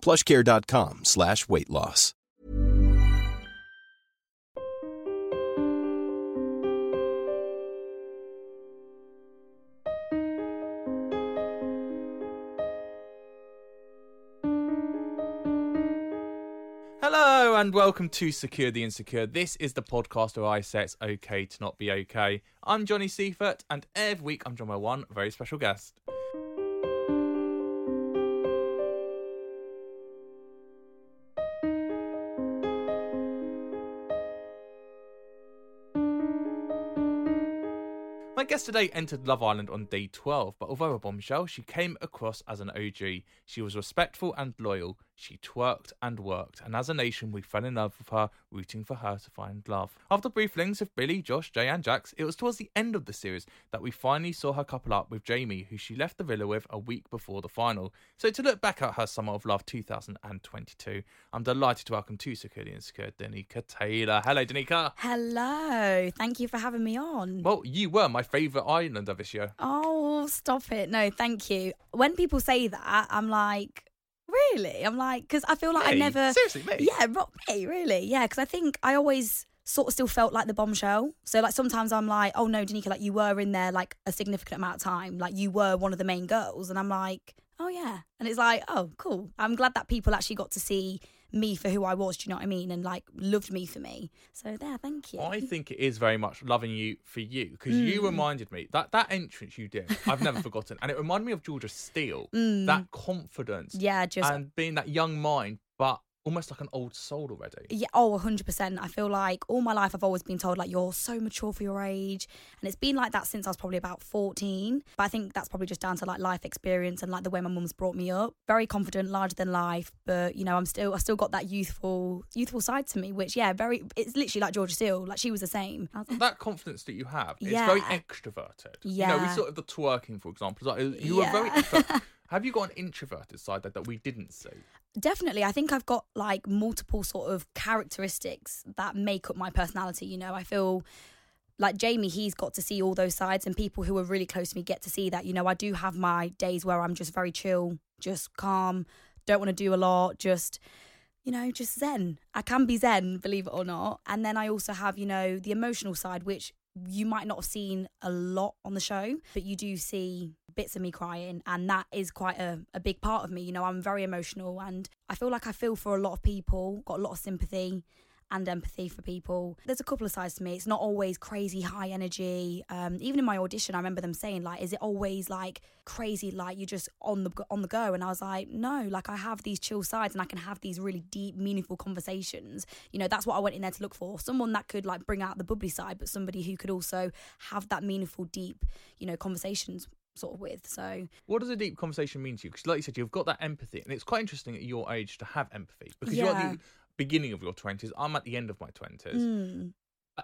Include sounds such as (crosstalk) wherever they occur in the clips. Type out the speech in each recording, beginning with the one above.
plushcare.com slash weight loss. Hello and welcome to Secure the Insecure. This is the podcast where I say it's okay to not be okay. I'm Johnny Seifert, and every week I'm joined by one very special guest. Today entered Love Island on day 12, but although a bombshell, she came across as an OG. She was respectful and loyal. She twerked and worked, and as a nation, we fell in love with her, rooting for her to find love. After brief links with Billy, Josh, Jay, and Jax, it was towards the end of the series that we finally saw her couple up with Jamie, who she left the villa with a week before the final. So to look back at her Summer of Love 2022, I'm delighted to welcome to Secure the Insecure Danica Taylor. Hello, Danica. Hello. Thank you for having me on. Well, you were my favourite Islander this year. Oh, stop it. No, thank you. When people say that, I'm like, really? I'm like, because I feel like I Me? never. Seriously, me? Yeah, ro- me, really. Yeah, because I think I always sort of still felt like the bombshell. So, like, sometimes I'm like, oh no, Danica, like, you were in there like a significant amount of time. Like, you were one of the main girls. And I'm like, oh yeah. And it's like, oh, cool. I'm glad that people actually got to see me for who I was, do you know what I mean? And like loved me for me. So there, thank you. I think it is very much loving you for you because you Mm. reminded me that that entrance you did, I've never (laughs) forgotten, and it reminded me of Georgia Steel. That confidence, Mm. Yeah, just and being that young mind, but almost like an old soul already. Yeah, oh, 100%. I feel like all my life I've always been told, like, you're so mature for your age. And it's been like that since I was probably about 14. But I think that's probably just down to like life experience and like the way my mum's brought me up. Very confident, larger than life. But, you know, I'm still, I still got that youthful, youthful side to me, which, yeah, very, it's literally like Georgia Steel. Like, she was the same. That confidence that you have, it's Yeah. very extroverted. You know, we sort of the twerking, for example. Like, you were very. (laughs) Have you got an introverted side that, that we didn't see? Definitely. I think I've got like multiple sort of characteristics that make up my personality. You know, I feel like Jamie, he's got to see all those sides, and people who are really close to me get to see that. You know, I do have my days where I'm just very chill, just calm, don't want to do a lot, just, you know, just zen. I can be zen, believe it or not. And then I also have, you know, the emotional side, which you might not have seen a lot on the show, but you do see bits of me crying, and that is quite a, a big part of me. You know, I'm very emotional, and I feel like I feel for a lot of people, got a lot of sympathy and empathy for people. There's a couple of sides to me. It's not always crazy high energy. Um, even in my audition, I remember them saying like, "Is it always like crazy, like you're just on the on the go?" And I was like, "No, like I have these chill sides, and I can have these really deep, meaningful conversations. You know, that's what I went in there to look for. Someone that could like bring out the bubbly side, but somebody who could also have that meaningful, deep, you know, conversations." Sort of with so What does a deep conversation mean to you? Because, like you said, you've got that empathy, and it's quite interesting at your age to have empathy because you're at the beginning of your twenties. I'm at the end of my twenties. mm,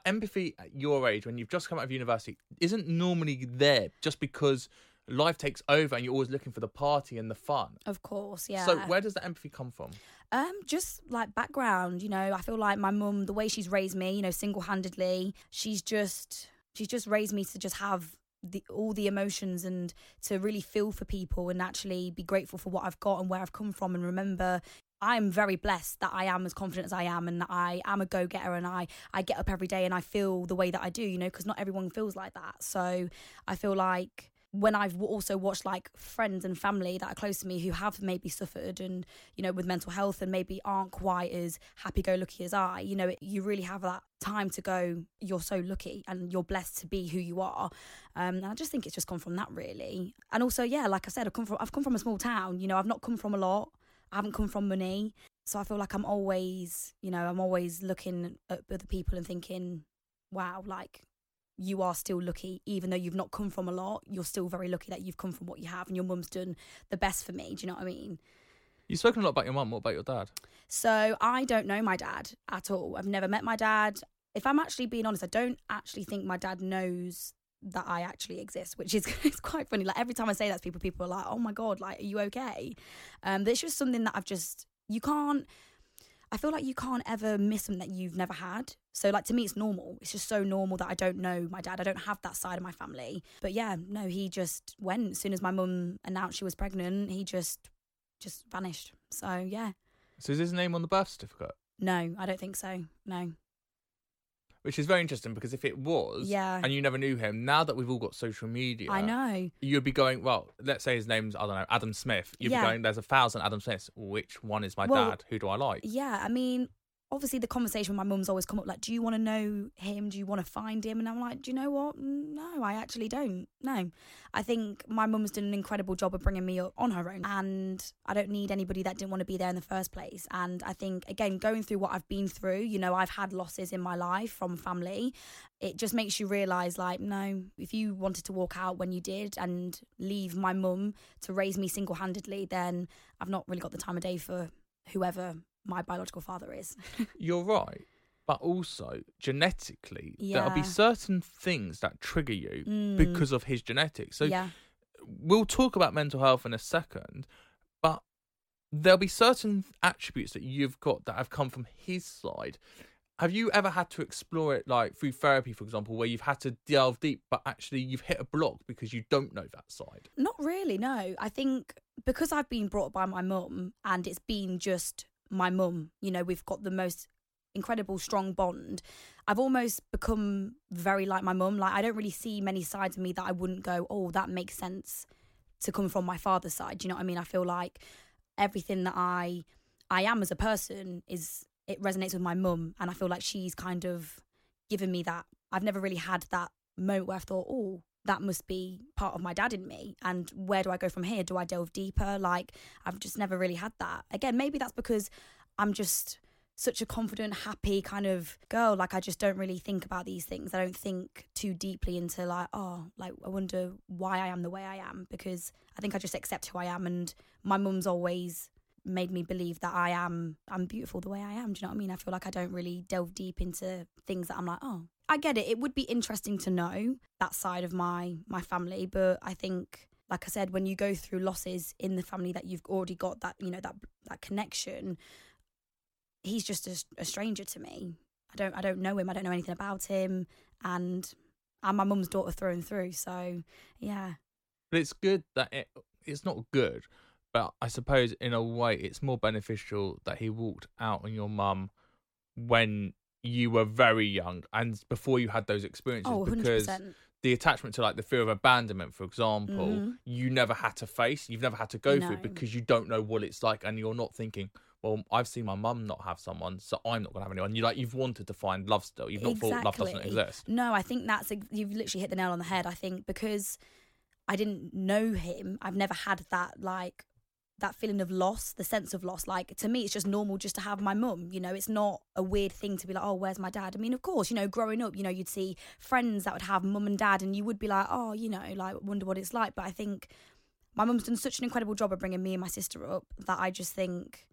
Empathy at your age, when you've just come out of university, isn't normally there just because life takes over and you're always looking for the party and the fun. of course, yeah. So, where does that empathy come from? Um, just like background, you know, I feel like my mum, the way she's raised me, you know, single handedly, she's just she's just raised me to just have the all the emotions and to really feel for people and actually be grateful for what I've got and where I've come from and remember I'm very blessed that I am as confident as I am and that I am a go getter and I, I get up every day and I feel the way that I do, you know, because not everyone feels like that. So I feel like when I've also watched like friends and family that are close to me who have maybe suffered and you know with mental health and maybe aren't quite as happy go lucky as I, you know, you really have that time to go. You're so lucky and you're blessed to be who you are. Um, and I just think it's just come from that really. And also, yeah, like I said, I've come from I've come from a small town. You know, I've not come from a lot. I haven't come from money, so I feel like I'm always, you know, I'm always looking at other people and thinking, wow, like you are still lucky, even though you've not come from a lot. You're still very lucky that you've come from what you have, and your mum's done the best for me. Do you know what I mean? You've spoken a lot about your mum. What about your dad? So I don't know my dad at all. I've never met my dad. If I'm actually being honest, I don't actually think my dad knows that I actually exist, which is (laughs) it's quite funny. Like every time I say that to people, people are like, "Oh my god, like are you okay?" Um, it's just something that I've just you can't. I feel like you can't ever miss something that you've never had. So like to me, it's normal. It's just so normal that I don't know my dad. I don't have that side of my family. But yeah, no, he just went as soon as my mum announced she was pregnant. He just just vanished. So yeah, So is his name on the birth certificate? no, I don't think so. No. Which is very interesting because if it was, Yeah. and you never knew him, now that we've all got social media, I know. you'd be going, well, let's say his name's, I don't know, Adam Smith. You'd Yeah. be going, there's a thousand Adam Smiths. Which one is my Well, dad? Who do I like? Yeah, I mean, obviously the conversation with my mum's always come up like, do you want to know him? Do you want to find him? And I'm like, do you know what? No, I actually don't. No. I think my mum's done an incredible job of bringing me up on her own. And I don't need anybody that didn't want to be there in the first place. And I think, again, going through what I've been through, you know, I've had losses in my life from family. It just makes you realise, like, no, if you wanted to walk out when you did and leave my mum to raise me single handedly, then I've not really got the time of day for whoever my biological father is. (laughs) You're right. But also, genetically, there'll be certain things that trigger you Mm. because of his genetics. So yeah. we'll talk about mental health in a second, but there'll be certain attributes that you've got that have come from his side. Have you ever had to explore it, like through therapy, for example, where you've had to delve deep, but actually you've hit a block because you don't know that side? Not really, no. I think because I've been brought up by my mum and it's been just my mum, you know, we've got the most incredible strong bond. I've almost become very like my mum. Like I don't really see many sides of me that I wouldn't go, "Oh, that makes sense to come from my father's side." Do you know what I mean? I feel like everything that I I am as a person is it resonates with my mum and I feel like she's kind of given me that. I've never really had that moment where I thought, "Oh, that must be part of my dad in me and where do i go from here? Do i delve deeper? Like i've just never really had that. Again maybe that's because i'm just such a confident happy kind of girl. Like i just don't really think about these things. I don't think too deeply into like oh like i wonder why i am the way i am because i think i just accept who i am and my mum's always made me believe that i am i'm beautiful the way i am. Do you know what i mean? I feel like i don't really delve deep into things that i'm like oh I get it. It would be interesting to know that side of my my family, but I think, like I said, when you go through losses in the family that you've already got that you know that that connection, he's just a, a stranger to me. I don't I don't know him. I don't know anything about him, and I'm my mum's daughter through and through. So yeah, But it's good that it, it's not good, but I suppose in a way it's more beneficial that he walked out on your mum when you were very young and before you had those experiences oh, 100 because the attachment to like the fear of abandonment for example Mhm. you never had to face you've never had to go through No. because you don't know what it's like and you're not thinking well i've seen my mum not have someone so i'm not going to have anyone you like you've wanted to find love still you've not thought love doesn't Exactly. exist No, I think that's you've literally hit the nail on the head. I think because I didn't know him, I've never had that like that feeling of loss, the sense of loss. Like to me, it's just normal just to have my mum. You know, it's not a weird thing to be like, oh, where's my dad? I mean, of course, you know, growing up, you know, you'd see friends that would have mum and dad, and you would be like, oh, you know, like wonder what it's like. But I think my mum's done such an incredible job of bringing me and my sister up that I just think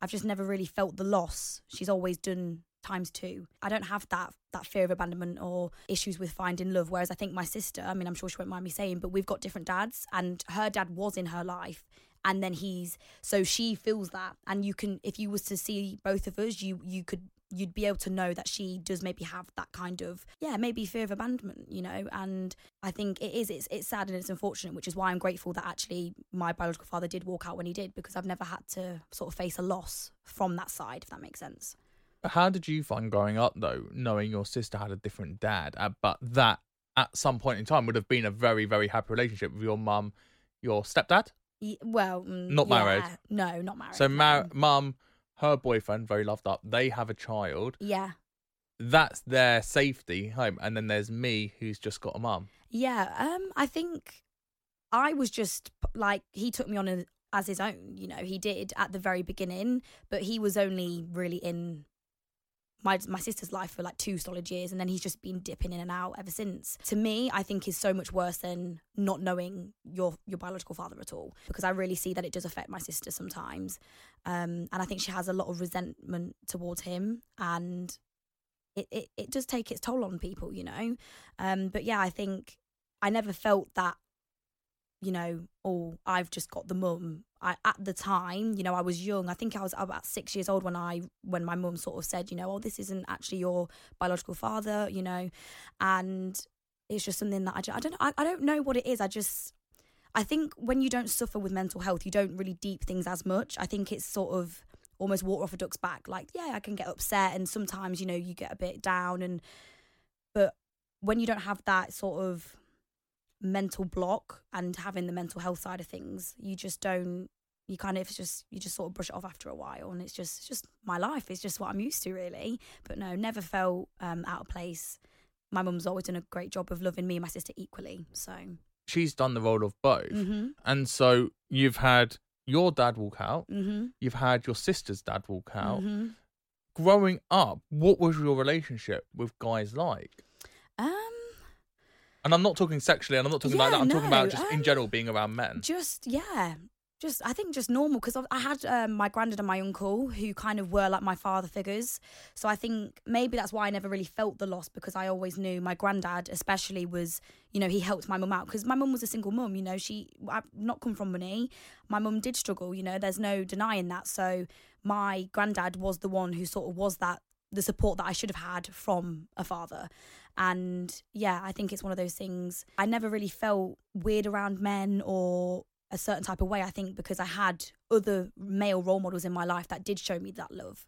I've just never really felt the loss. She's always done times two. I don't have that that fear of abandonment or issues with finding love. Whereas I think my sister, I mean, I'm sure she won't mind me saying, but we've got different dads, and her dad was in her life, and then he's so she feels that, and you can if you was to see both of us, you you could you'd be able to know that she does maybe have that kind of yeah maybe fear of abandonment you know? And i think it is it's, it's sad and it's unfortunate which is why i'm grateful that actually my biological father did walk out when he did because i've never had to sort of face a loss from that side if that makes sense. How did you find growing up though, knowing your sister had a different dad, uh, but that at some point in time would have been a very, very happy relationship with your mum, your stepdad. Y- Well, mm, Not yeah. married? No, not married. So, mar- mum, her boyfriend, very loved up. They have a child. yeah, That's their safety home, and then there's me, who's just got a mum. yeah. Um, I think I was just like he took me on as his own. You know, he did at the very beginning, but he was only really in my my sister's life for like two solid years, and then he's just been dipping in and out ever since. To me, I think is so much worse than not knowing your your biological father at all, because I really see that it does affect my sister sometimes, um, and I think she has a lot of resentment towards him, and it, it, it does take its toll on people, you know. Um, but yeah, I think I never felt that, you know, oh, I've just got the mum. I at the time, you know, I was young. I think I was about six years old when I when my mum sort of said, you know, oh, this isn't actually your biological father, you know, and it's just something that I, ju- I don't. I, I don't know what it is. I just I think when you don't suffer with mental health, you don't really deep things as much. I think it's sort of almost water off a duck's back. Like, yeah, I can get upset, and sometimes you know you get a bit down, and but when you don't have that sort of mental block and having the mental health side of things, you just don't. You kind of just you just sort of brush it off after a while, and it's just it's just my life. It's just what I'm used to, really. But no, never felt um, out of place. My mum's always done a great job of loving me and my sister equally. So, She's done the role of both. hmm And so you've had your dad walk out, hmm you've had your sister's dad walk out. hmm Growing up, what was your relationship with guys like? Um, And I'm not talking sexually, and I'm not talking about Yeah, that. I'm talking about no, just in um, general being around men. just yeah just i think just normal because i had um, my granddad and my uncle who kind of were like my father figures so i think maybe that's why i never really felt the loss because i always knew my granddad especially was you know he helped my mum out because my mum was a single mum you know she i've not come from money my mum did struggle you know there's no denying that so my granddad was the one who sort of was that the support that I should have had from a father. And yeah, I think it's one of those things. I never really felt weird around men or a certain type of way. I think because I had other male role models in my life that did show me that love.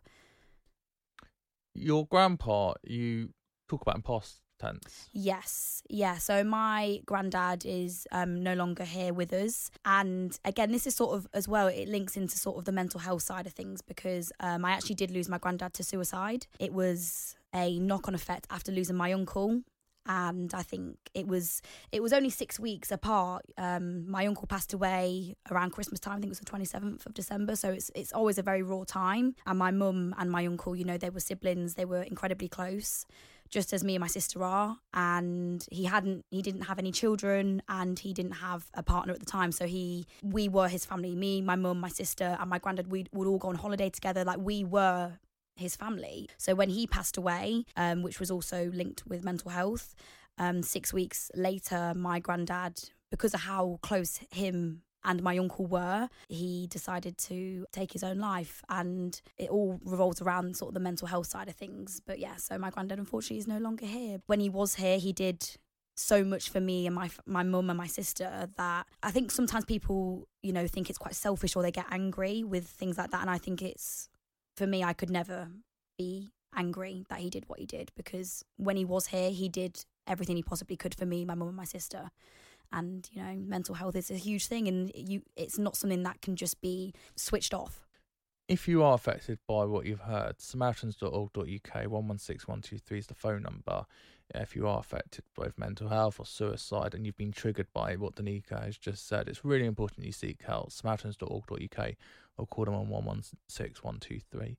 Your grandpa, you talk about in past tense. Yes, yeah. So my granddad is um, no longer here with us, and again, this is sort of as well. It links into sort of the mental health side of things because um, I actually did lose my granddad to suicide. It was a knock-on effect after losing my uncle. And I think it was it was only six weeks apart. Um, my uncle passed away around Christmas time. I think it was the twenty seventh of December. So it's it's always a very raw time. And my mum and my uncle, you know, they were siblings. They were incredibly close just as me and my sister are and he hadn't he didn't have any children and he didn't have a partner at the time so he we were his family me my mum my sister and my granddad we would all go on holiday together like we were his family so when he passed away um, which was also linked with mental health um, six weeks later my granddad because of how close him and my uncle were, he decided to take his own life. And it all revolves around sort of the mental health side of things. But yeah, so my granddad unfortunately is no longer here. When he was here, he did so much for me and my my mum and my sister that I think sometimes people, you know, think it's quite selfish or they get angry with things like that. And I think it's for me, I could never be angry that he did what he did because when he was here, he did everything he possibly could for me, my mum and my sister and you know mental health is a huge thing and you it's not something that can just be switched off If you are affected by what you've heard, samaritans.org.uk 116123 is the phone number. If you are affected by mental health or suicide and you've been triggered by what Danica has just said, it's really important you seek help. Samaritans.org.uk or call them on 116123.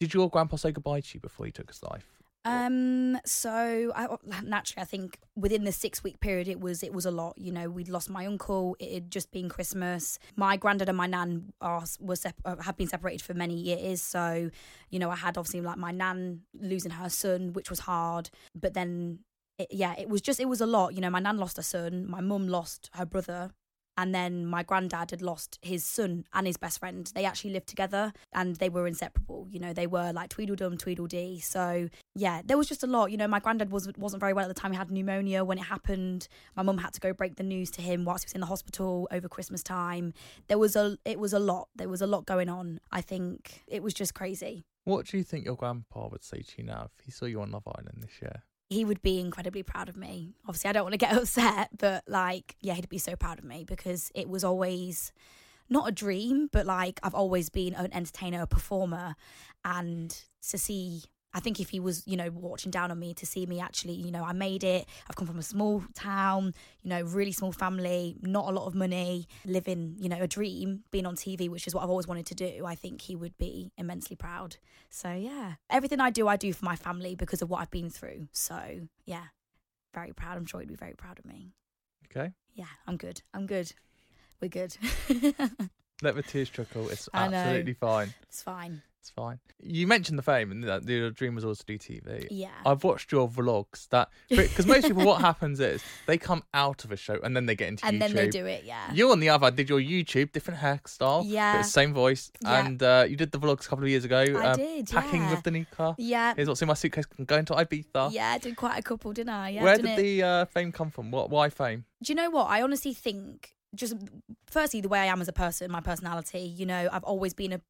Did your grandpa say goodbye to you before he took his life? um so I, naturally i think within the six week period it was it was a lot you know we'd lost my uncle it had just been christmas my granddad and my nan are were sep- uh, have been separated for many years so you know i had obviously like my nan losing her son which was hard but then it, yeah it was just it was a lot you know my nan lost her son my mum lost her brother and then my granddad had lost his son and his best friend. They actually lived together and they were inseparable. You know, they were like Tweedledum, Tweedledee. So yeah, there was just a lot. You know, my granddad was wasn't very well at the time. He had pneumonia when it happened. My mum had to go break the news to him whilst he was in the hospital over Christmas time. There was a it was a lot. There was a lot going on. I think it was just crazy. What do you think your grandpa would say to you now if he saw you on Love Island this year? He would be incredibly proud of me. Obviously, I don't want to get (laughs) upset, but like, yeah, he'd be so proud of me because it was always not a dream, but like I've always been an entertainer, a performer, and to see. I think if he was, you know, watching down on me to see me actually, you know, I made it. I've come from a small town, you know, really small family, not a lot of money, living, you know, a dream, being on TV, which is what I've always wanted to do. I think he would be immensely proud. So, yeah, everything I do, I do for my family because of what I've been through. So, yeah, very proud. I'm sure he'd be very proud of me. Okay. Yeah, I'm good. I'm good. We're good. (laughs) Let the tears trickle. It's I know. absolutely fine. it's fine. It's fine. You mentioned the fame and that your dream was always to do TV. Yeah. I've watched your vlogs that because most people what (laughs) happens is they come out of a show and then they get into YouTube. and YouTube. then they do it, yeah. You on the other did your YouTube, different hairstyle, Yeah. same voice, Yeah. and uh, you did the vlogs a couple of years ago. I uh, did, packing yeah. with the new car. yeah. Here's what's in my suitcase. I'm going to Ibiza. Yeah, I did quite a couple, didn't I? Yeah, Where did it. the uh, fame come from? What? Why fame? Do you know what? I honestly think just firstly the way I am as a person, my personality. You know, I've always been a.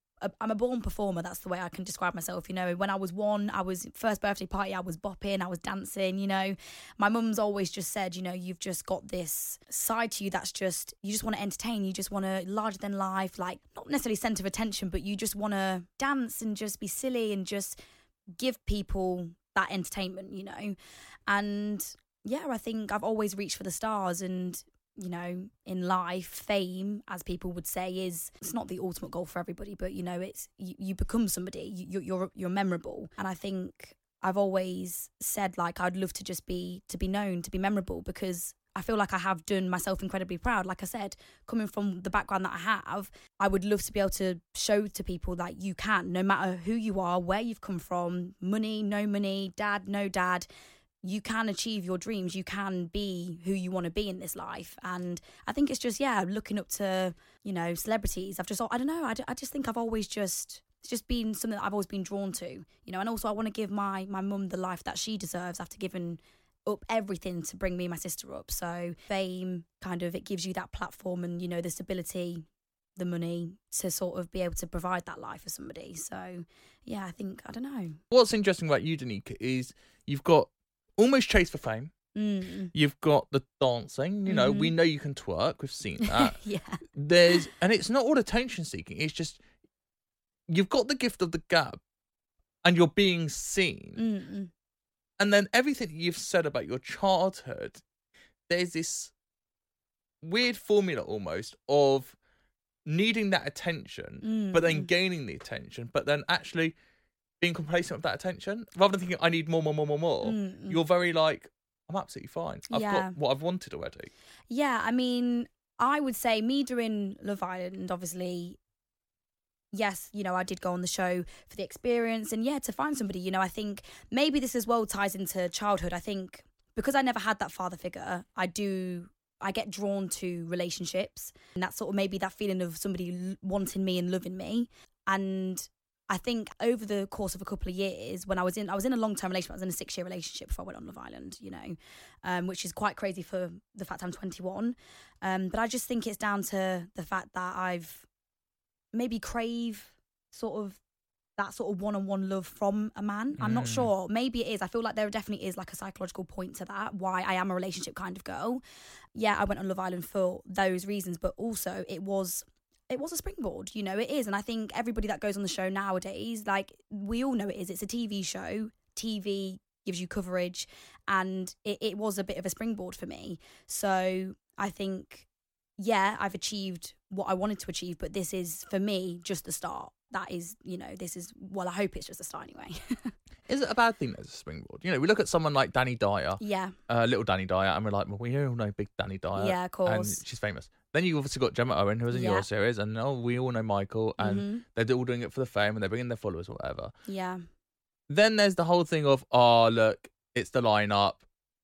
I'm a born performer. That's the way I can describe myself. You know, when I was one, I was first birthday party. I was bopping. I was dancing. You know, my mum's always just said, you know, you've just got this side to you that's just you just want to entertain. You just want to larger than life, like not necessarily center of attention, but you just want to dance and just be silly and just give people that entertainment. You know, and yeah, I think I've always reached for the stars and you know, in life, fame, as people would say, is it's not the ultimate goal for everybody, but you know, it's you, you become somebody, you, you're you're memorable, and I think I've always said like I'd love to just be to be known, to be memorable, because I feel like I have done myself incredibly proud. Like I said, coming from the background that I have, I would love to be able to show to people that you can, no matter who you are, where you've come from, money, no money, dad, no dad you can achieve your dreams you can be who you want to be in this life. And i think it's just yeah looking up to you know celebrities. I've just i don't know i, I just think i've always just it's just been something that i've always been drawn to you know. And also i want to give my my mum the life that she deserves after giving up everything to bring me and my sister up. So fame kind of it gives you that platform and you know the stability the money to sort of be able to provide that life for somebody. So yeah i think i don't know. What's interesting about you, Danica, is you've got almost chase for fame. mm. You've got the dancing. You know, Mhm. we know you can twerk. We've seen (laughs) that. yeah There's, and it's not all attention seeking. It's just you've got the gift of the gab, and you're being seen. Mm-mm. And then everything you've said about your childhood, there's this weird formula almost of needing that attention, but then Mm. gaining the attention, but then actually being complacent with that attention rather than thinking I need more, more, more, more, more. Mm-mm. You're very like I'm absolutely fine. I've Yeah. got what I've wanted already. Yeah, I mean, I would say me doing Love Island, obviously, yes, you know, I did go on the show for the experience and yeah, to find somebody, you know, I think maybe this as well ties into childhood. I think because I never had that father figure, I do. I get drawn to relationships, and that sort of maybe that feeling of somebody wanting me and loving me. And I think over the course of a couple of years, when I was in, I was in a long term relationship. I was in a six year relationship before I went on Love Island. You know, um, which is quite crazy for the fact I'm 21. Um, but I just think it's down to the fact that I've maybe crave sort of that sort of one-on-one love from a man. I'm not Mm. sure. Maybe it is. I feel like there definitely is like a psychological point to that. Why I am a relationship kind of girl. Yeah, I went on Love Island for those reasons, but also it was it was a springboard. You know, it is, and I think everybody that goes on the show nowadays, like we all know it is. It's a TV show. TV gives you coverage, and it, it was a bit of a springboard for me. So I think, yeah, I've achieved what I wanted to achieve, but this is for me just the start. That is, you know, this is well, I hope it's just a start anyway. (laughs) Is it a bad thing as a springboard? You know, we look at someone like Danny Dyer, yeah, uh, little Dani Dyer, and we're like, well, we all know big Danny Dyer. Yeah, of course, And she's famous. Then you've obviously got Gemma Owen, who was in Yeah. your series, and oh, we all know Michael, and Mhm. they're all doing it for the fame, and they're bringing their followers or whatever. yeah, Then there's the whole thing of, oh, look, it's the lineup.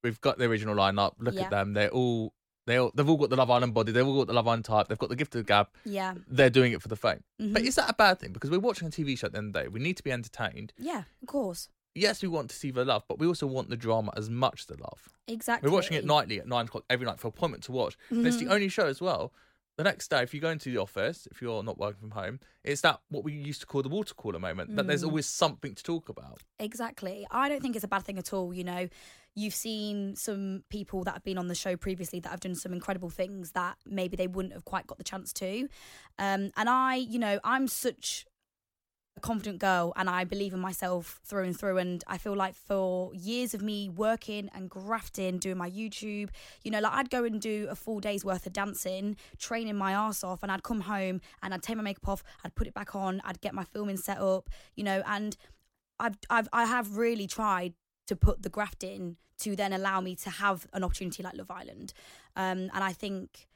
We've got the original lineup. Look Yeah. at them. They're all they all, they've all got the Love Island body. They've all got the Love Island type. They've got the gift of the gab. yeah, They're doing it for the fame. But Mhm. is that a bad thing? Because we're watching a TV show at the end of the day. We need to be entertained. yeah. Of course, Yes, we want to see the love, but we also want the drama as much as the love. exactly. We're watching it nightly at nine o'clock every night for appointment to watch. And it's the Mhm. only show as well. The next day, if you go into the office, if you're not working from home, it's that what we used to call the water cooler moment. That there's Mm. always something to talk about. Exactly. I don't think it's a bad thing at all. You know, you've seen some people that have been on the show previously that have done some incredible things that maybe they wouldn't have quite got the chance to. Um, and I, you know, I'm such confident girl and I believe in myself through and through. And I feel like for years of me working and grafting, doing my YouTube, you know, like I'd go and do a full day's worth of dancing, training my ass off, and I'd come home and I'd take my makeup off, I'd put it back on, I'd get my filming set up, you know, and I've I've I have really tried to put the graft in to then allow me to have an opportunity like Love Island. Um, and I think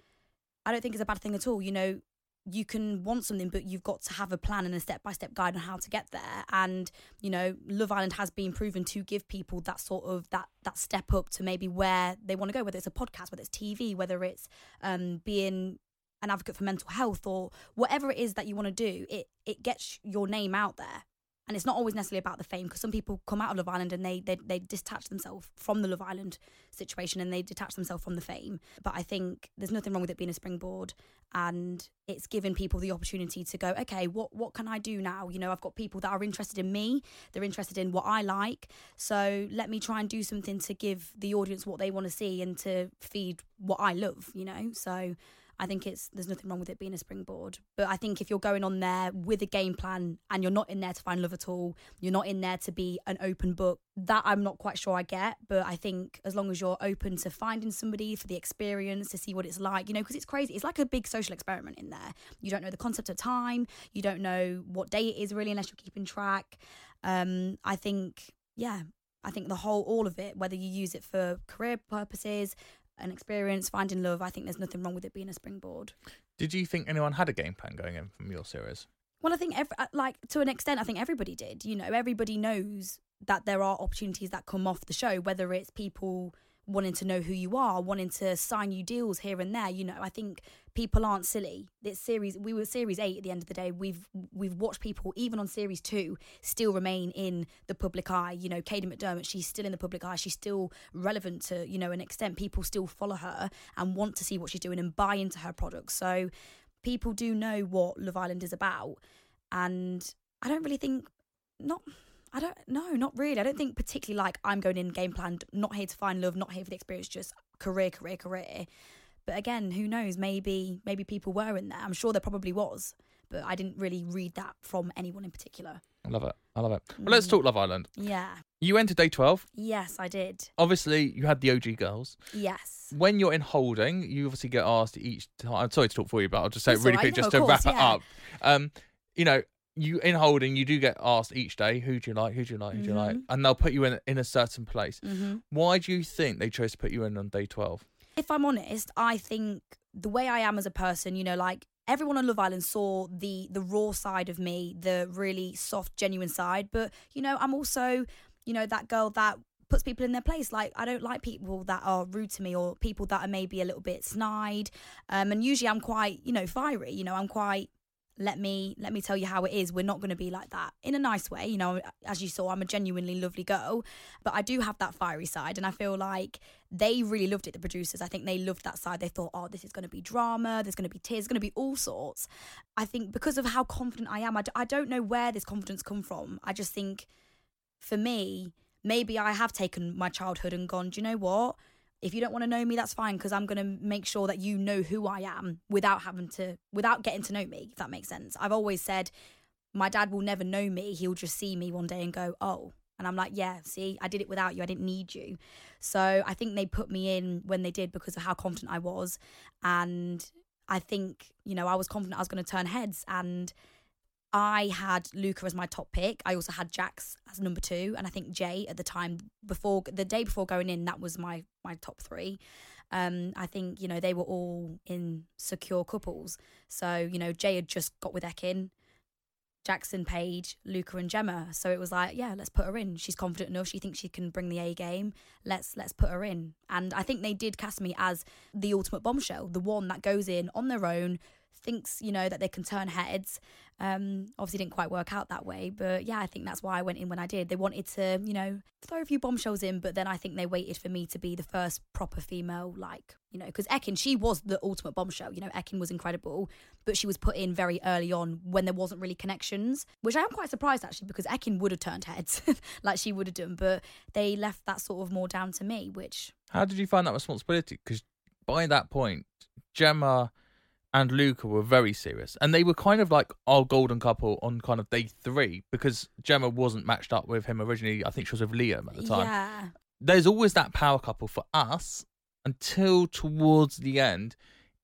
I don't think it's a bad thing at all. You know, you can want something, but you've got to have a plan and a step by step guide on how to get there. And you know, Love Island has been proven to give people that sort of that that step up to maybe where they want to go, whether it's a podcast, whether it's TV, whether it's um, being an advocate for mental health or whatever it is that you want to do. It it gets your name out there and it's not always necessarily about the fame because some people come out of Love Island and they, they they detach themselves from the Love Island situation and they detach themselves from the fame. But I think there's nothing wrong with it being a springboard and it's given people the opportunity to go, okay, what what can I do now? You know, I've got people that are interested in me, they're interested in what I like. So let me try and do something to give the audience what they want to see and to feed what I love, you know? So I think it's there's nothing wrong with it being a springboard. But I think if you're going on there with a game plan and you're not in there to find love at all, you're not in there to be an open book. That I'm not quite sure I get, but I think as long as you're open to finding somebody for the experience to see what it's like, you know, because it's crazy. It's like a big social experiment in there. You don't know the concept of time. You don't know what day it is really unless you're keeping track. Um, I think, yeah, I think the whole, all of it, whether you use it for career purposes, an experience, finding love. I think there's nothing wrong with it being a springboard. Did you think anyone had a game plan going in from your series? Well, I think every, uh, like to an extent, I think everybody did. You know, everybody knows that there are opportunities that come off the show, whether it's people wanting to know who you are, wanting to sign you deals here and there. You know, I think people aren't silly. This series, we were series eight at the end of the day. We've we've watched people even on series two still remain in the public eye. You know, Kady McDermott, she's still in the public eye. She's still relevant to you know an extent. People still follow her and want to see what she's doing and buy into her products. So people do know what Love Island is about, and I don't really think not I don't know, not really. I don't think particularly like I'm going in game plan, not here to find love, not here for the experience, just career, career, career. But again, who knows? Maybe maybe people were in there. I'm sure there probably was, but I didn't really read that from anyone in particular. I love it. I love it. Well, let's talk Love Island. Yeah. You entered day 12. Yes, I did. Obviously, you had the OG girls. Yes. When you're in holding, you obviously get asked each time. I'm sorry to talk for you, but I'll just say That's it really all right. quick No, just to course, wrap it yeah. up. Um, you know, you in holding, you do get asked each day, who do you like, who do you like, who do you like? Mhm. And they'll put you in in a certain place. hmm Why do you think they chose to put you in on day 12? if I'm honest, I think the way I am as a person, you know, like everyone on Love Island saw the the raw side of me, the really soft, genuine side. But you know, I'm also, you know, that girl that puts people in their place. Like I don't like people that are rude to me or people that are maybe a little bit snide. Um, and usually I'm quite, you know, fiery. You know, I'm quite. Let me let me tell you how it is. We're not going to be like that in a nice way, you know. As you saw, I'm a genuinely lovely girl, but I do have that fiery side, and I feel like they really loved it. The producers, I think they loved that side. They thought, oh, this is going to be drama. There's going to be tears. Going to be all sorts. I think because of how confident I am, I, d- I don't know where this confidence come from. I just think, for me, maybe I have taken my childhood and gone. Do you know what? If you don't want to know me, that's fine because I'm going to make sure that you know who I am without having to, without getting to know me. If that makes sense. I've always said my dad will never know me. He'll just see me one day and go, oh. And I'm like, yeah, see, I did it without you. I didn't need you. So I think they put me in when they did because of how confident I was. And I think, you know, I was confident I was going to turn heads. And I had Luca as my top pick. I also had Jax as number two. And I think Jay at the time, before the day before going in, that was my, my top three. Um, I think, you know, they were all in secure couples. So, you know, Jay had just got with Ekin. Jax and, Paige, Luca, and Gemma. So it was like, yeah, let's put her in. She's confident enough. She thinks she can bring the A game. Let's let's put her in. And I think they did cast me as the ultimate bombshell, the one that goes in on their own, thinks you know that they can turn heads. Um, obviously didn't quite work out that way, but yeah, I think that's why I went in when I did. They wanted to, you know, throw a few bombshells in, but then I think they waited for me to be the first proper female, like you know, because Ekin, she was the ultimate bombshell. You know, Ekin was incredible, but she was put in very early on when there wasn't really connections, which I am quite surprised actually because Ekin would have turned heads (laughs) like she would have done, but they left that sort of more down to me, which. How did you find that responsibility? Because by that point, Gemma and Luca were very serious, and they were kind of like our golden couple on kind of day three because Gemma wasn't matched up with him originally. I think she was with Liam at the time. Yeah. There's always that power couple for us until towards the end.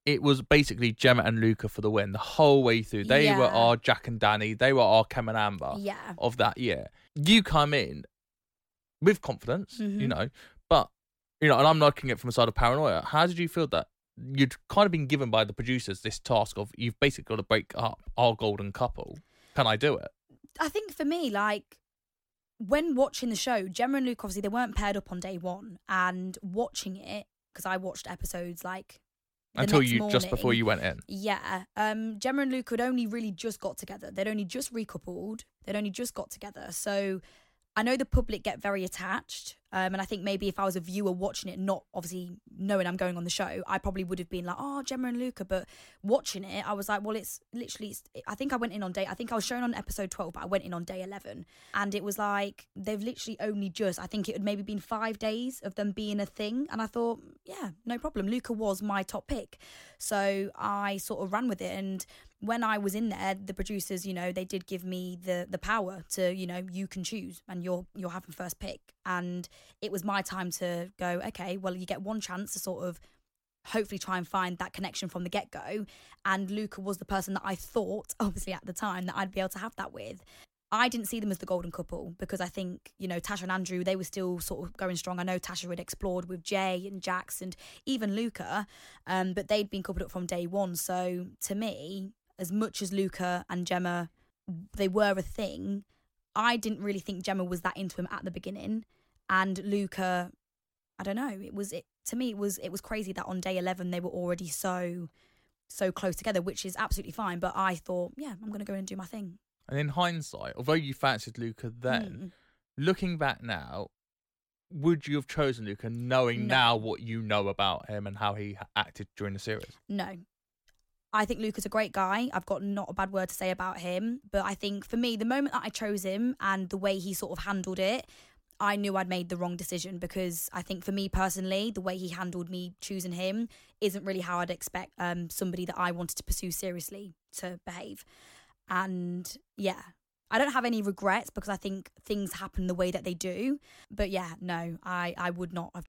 It was basically Gemma and Luca for the win the whole way through. They were our Jack and Dani. They were our Kem and Amber Yeah. of that year. You come in with confidence, you Mhm. know, but you know, and I'm looking at it from a side of paranoia. How did you feel that you'd kind of been given by the producers this task of you've basically got to break up our golden couple? Can I do it? I think for me, like when watching the show, Gemma and Luke obviously they weren't paired up on day one, and watching it because I watched episodes like Until you just before you went in. Yeah, um, Gemma and Luke had only really just got together. They'd only just recoupled. They'd only just got together. So I know the public get very attached. Um, and I think maybe if I was a viewer watching it, not obviously knowing I'm going on the show, I probably would have been like, oh, Gemma and Luca. But watching it, I was like, well, it's literally, it's, I think I went in on day, I think I was shown on episode 12, but I went in on day 11. And it was like, they've literally only just, I think it had maybe been five days of them being a thing. And I thought, yeah, no problem. Luca was my top pick. So I sort of ran with it. And when I was in there, the producers, you know, they did give me the the power to, you know, you can choose and you're you're having first pick. And it was my time to go, okay, well, you get one chance to sort of hopefully try and find that connection from the get go. And Luca was the person that I thought, (laughs) obviously at the time, that I'd be able to have that with. I didn't see them as the golden couple because I think, you know, Tasha and Andrew, they were still sort of going strong. I know Tasha had explored with Jay and Jax and even Luca, um, but they'd been coupled up from day one. So to me, as much as Luca and Gemma, they were a thing, I didn't really think Gemma was that into him at the beginning. And Luca, I don't know, it was, it to me, it was, it was crazy that on day 11 they were already so, so close together, which is absolutely fine. But I thought, yeah, I'm going to go in and do my thing. And in hindsight, although you fancied Luca then, Mm. looking back now, would you have chosen Luca knowing No. now what you know about him and how he acted during the series? No. I think Luca's a great guy. I've got not a bad word to say about him. But I think for me, the moment that I chose him and the way he sort of handled it, I knew I'd made the wrong decision because I think for me personally, the way he handled me choosing him isn't really how I'd expect um, somebody that I wanted to pursue seriously to behave. And yeah, I don't have any regrets because I think things happen the way that they do. But yeah, no, I, I would not have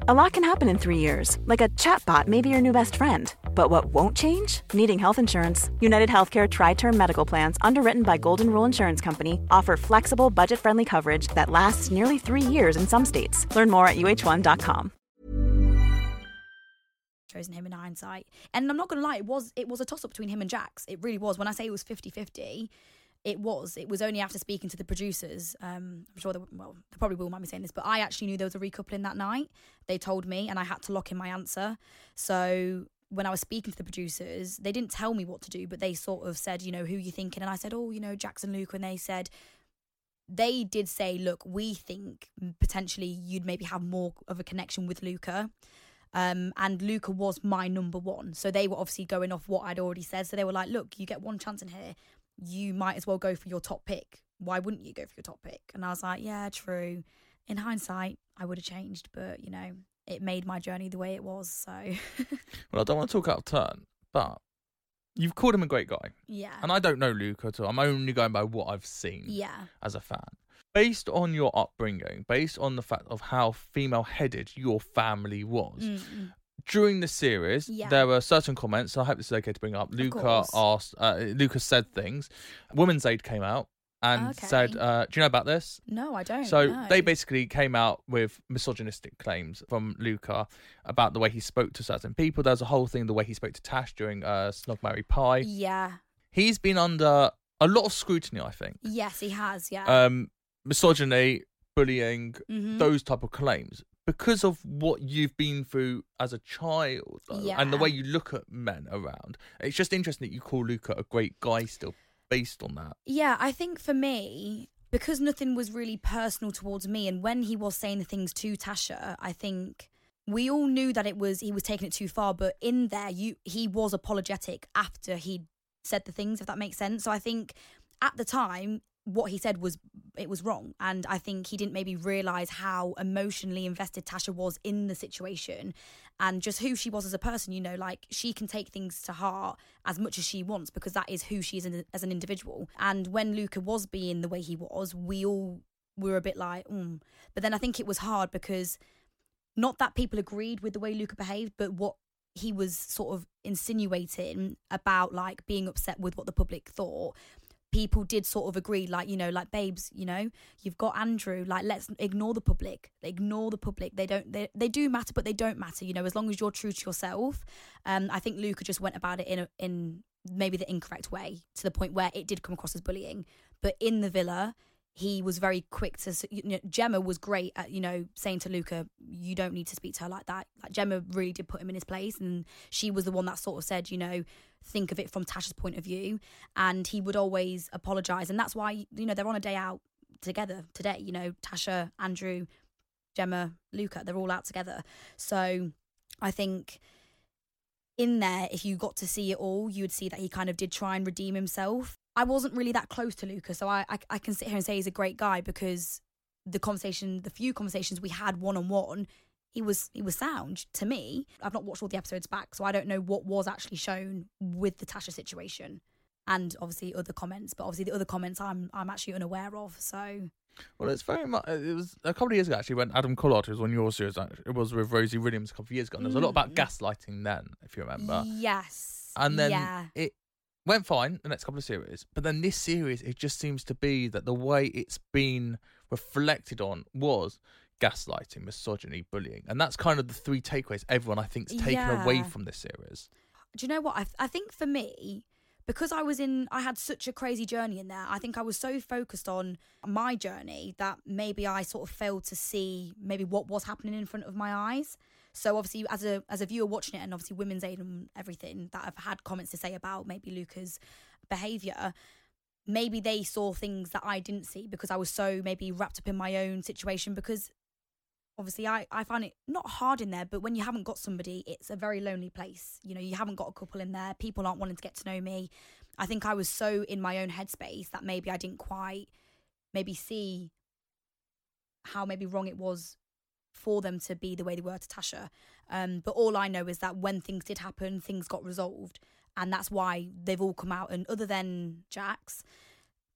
A lot can happen in three years, like a chatbot may be your new best friend. But what won't change? Needing health insurance. United Healthcare Tri Term Medical Plans, underwritten by Golden Rule Insurance Company, offer flexible, budget friendly coverage that lasts nearly three years in some states. Learn more at uh1.com. chosen him in hindsight. And I'm not gonna lie, it was it was a toss up between him and Jax. It really was. When I say it was 50-50, it was. It was only after speaking to the producers. Um, I'm sure they well, they probably will mind me saying this, but I actually knew there was a recoupling that night. They told me, and I had to lock in my answer. So when I was speaking to the producers, they didn't tell me what to do, but they sort of said, you know, who you thinking? And I said, oh, you know, Jackson Luke, and they said they did say, look, we think potentially you'd maybe have more of a connection with Luca. Um, and Luca was my number one. So they were obviously going off what I'd already said. So they were like, look, you get one chance in here. You might as well go for your top pick. Why wouldn't you go for your top pick? And I was like, yeah, true. In hindsight, I would have changed, but you know, it made my journey the way it was. So (laughs) Well, I don't want to talk out of turn, but you've called him a great guy. yeah. And I don't know Luca at all. I'm only going by what I've seen yeah. as a fan. Based on your upbringing, based on the fact of how female headed your family was, Mm-mm. During the series, Yeah. there were certain comments. I hope this is okay to bring up. Luca asked, uh, Luca said things. Women's Aid came out and Okay. said, uh, "Do you know about this?" No, I don't. So no. they basically came out with misogynistic claims from Luca about the way he spoke to certain people. There's a whole thing the way he spoke to Tash during uh, Snog Marry Pie. Yeah. He's been under a lot of scrutiny, I think. Yes, he has. Yeah. Um, misogyny, bullying, Mhm. those type of claims because of what you've been through as a child though, and the way you look at men around. It's just interesting that you call Luca a great guy still based on that. Yeah, I think for me, because nothing was really personal towards me, and when he was saying the things to Tasha, I think we all knew that it was he was taking it too far. But in there, you he was apologetic after he said the things, if that makes sense. So I think at the time, what he said was it was wrong, and I think he didn't maybe realize how emotionally invested Tasha was in the situation, and just who she was as a person. You know, like she can take things to heart as much as she wants because that is who she is as an individual. And when Luca was being the way he was, we all were a bit like, mm. but then I think it was hard because not that people agreed with the way Luca behaved, but what he was sort of insinuating about like being upset with what the public thought people did sort of agree like you know like babes you know you've got andrew like let's ignore the public. Ignore the public. They don't they, they do matter but they don't matter you know as long as you're true to yourself. Um i think luca just went about it in a, in maybe the incorrect way to the point where it did come across as bullying. But in the villa he was very quick to you know, Gemma was great at you know saying to Luca you don't need to speak to her like that. Like Gemma really did put him in his place and she was the one that sort of said you know think of it from Tasha's point of view. And he would always apologize and that's why you know they're on a day out together today you know Tasha Andrew Gemma Luca they're all out together. So I think in there, if you got to see it all, you would see that he kind of did try and redeem himself. I wasn't really that close to Luca, so I, I I can sit here and say he's a great guy because the conversation, the few conversations we had one on one, he was he was sound to me. I've not watched all the episodes back, so I don't know what was actually shown with the Tasha situation, and obviously other comments. But obviously the other comments I'm I'm actually unaware of. So Well, it's very much. It was a couple of years ago actually when Adam Collard, who was on your series, it was with Rosie Williams a couple of years ago. And there was a lot about Mm. gaslighting then, if you remember. yes, And then yeah, it went fine the next couple of series, but then this series, it just seems to be that the way it's been reflected on was gaslighting, misogyny, bullying, and that's kind of the three takeaways everyone I think's taken away from this series. do you know what? I, I think for me because i was in i had such a crazy journey in there i think i was so focused on my journey that maybe i sort of failed to see maybe what was happening in front of my eyes so obviously as a as a viewer watching it and obviously women's aid and everything that have had comments to say about maybe luca's behavior maybe they saw things that i didn't see because i was so maybe wrapped up in my own situation because obviously I, I find it not hard in there but when you haven't got somebody it's a very lonely place. You know you haven't got a couple in there. People aren't wanting to get to know me. I think i was so in my own headspace that maybe i didn't quite maybe see how maybe wrong it was for them to be the way they were to tasha um, but all i know is that when things did happen things got resolved and that's why they've all come out and other than jax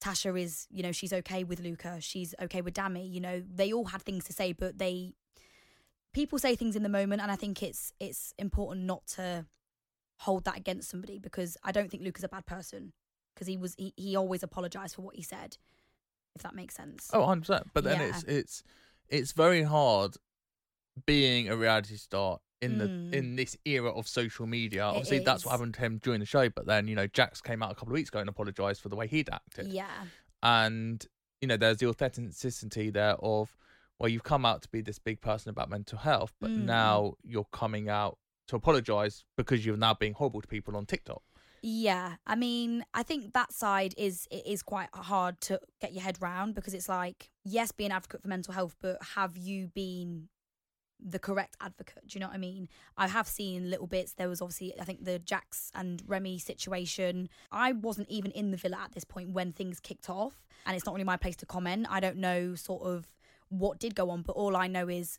Tasha is, you know, she's okay with Luca. She's okay with Dami. You know, they all had things to say, but they people say things in the moment, and I think it's it's important not to hold that against somebody because I don't think Luke is a bad person because he was he, he always apologized for what he said, if that makes sense. Oh, 100 percent. But then Yeah. it's it's it's very hard being a reality star in Mm. the in this era of social media. It Obviously, that's what happened to him during the show. But then you know, Jax came out a couple of weeks ago and apologized for the way he'd acted. yeah, and you know there's the authenticity there of well you've come out to be this big person about mental health but Mm. now you're coming out to apologize because you're now being horrible to people on tiktok yeah. I mean, I think that side is it is quite hard to get your head round because it's like yes, be an advocate for mental health, but have you been the correct advocate. Do you know what I mean? I have seen little bits. There was obviously, I think, the Jax and Remi situation. I wasn't even in the villa at this point when things kicked off, and it's not really my place to comment. I don't know sort of what did go on, but all I know is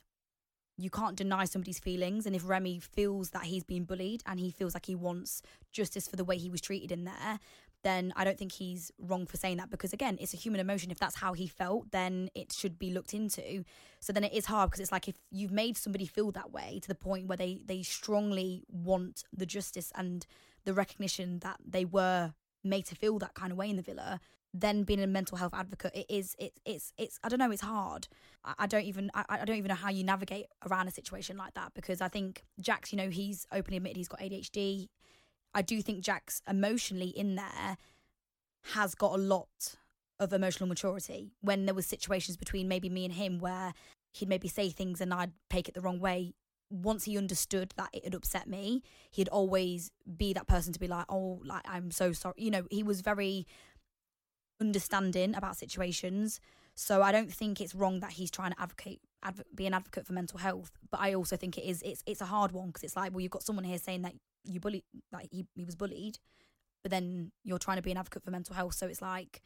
you can't deny somebody's feelings. And if Remi feels that he's been bullied and he feels like he wants justice for the way he was treated in there, then I don't think he's wrong for saying that because again, it's a human emotion. If that's how he felt, then it should be looked into. So then it is hard because it's like if you've made somebody feel that way to the point where they they strongly want the justice and the recognition that they were made to feel that kind of way in the villa, then being a mental health advocate, it is it, it's it's I don't know, it's hard. I, I don't even I, I don't even know how you navigate around a situation like that because I think Jax, you know, he's openly admitted he's got ADHD. I do think Jax emotionally in there has got a lot of emotional maturity. When there was situations between maybe me and him where he'd maybe say things and I'd take it the wrong way. Once he understood that it had upset me, he'd always be that person to be like, "Oh, like I'm so sorry." You know, he was very understanding about situations. So I don't think it's wrong that he's trying to advocate, adv- be an advocate for mental health. But I also think it is it's it's a hard one because it's like, well, you've got someone here saying that you bully, like he he was bullied, but then you're trying to be an advocate for mental health. So it's like,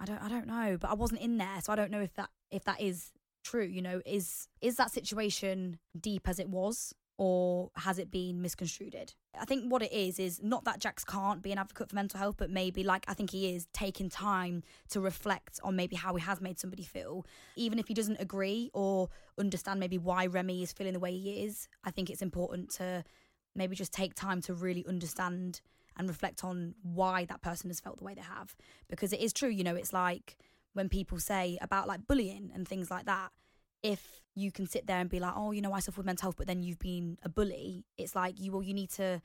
I don't I don't know, but I wasn't in there, so I don't know if that if that is true. You know, is is that situation deep as it was? Or has it been misconstrued? I think what it is is not that Jax can't be an advocate for mental health, but maybe like I think he is taking time to reflect on maybe how he has made somebody feel. Even if he doesn't agree or understand maybe why Remi is feeling the way he is, I think it's important to maybe just take time to really understand and reflect on why that person has felt the way they have. Because it is true, you know, it's like when people say about like bullying and things like that, if you can sit there and be like, oh, you know, I suffer with mental health, but then you've been a bully, it's like you well, you need to.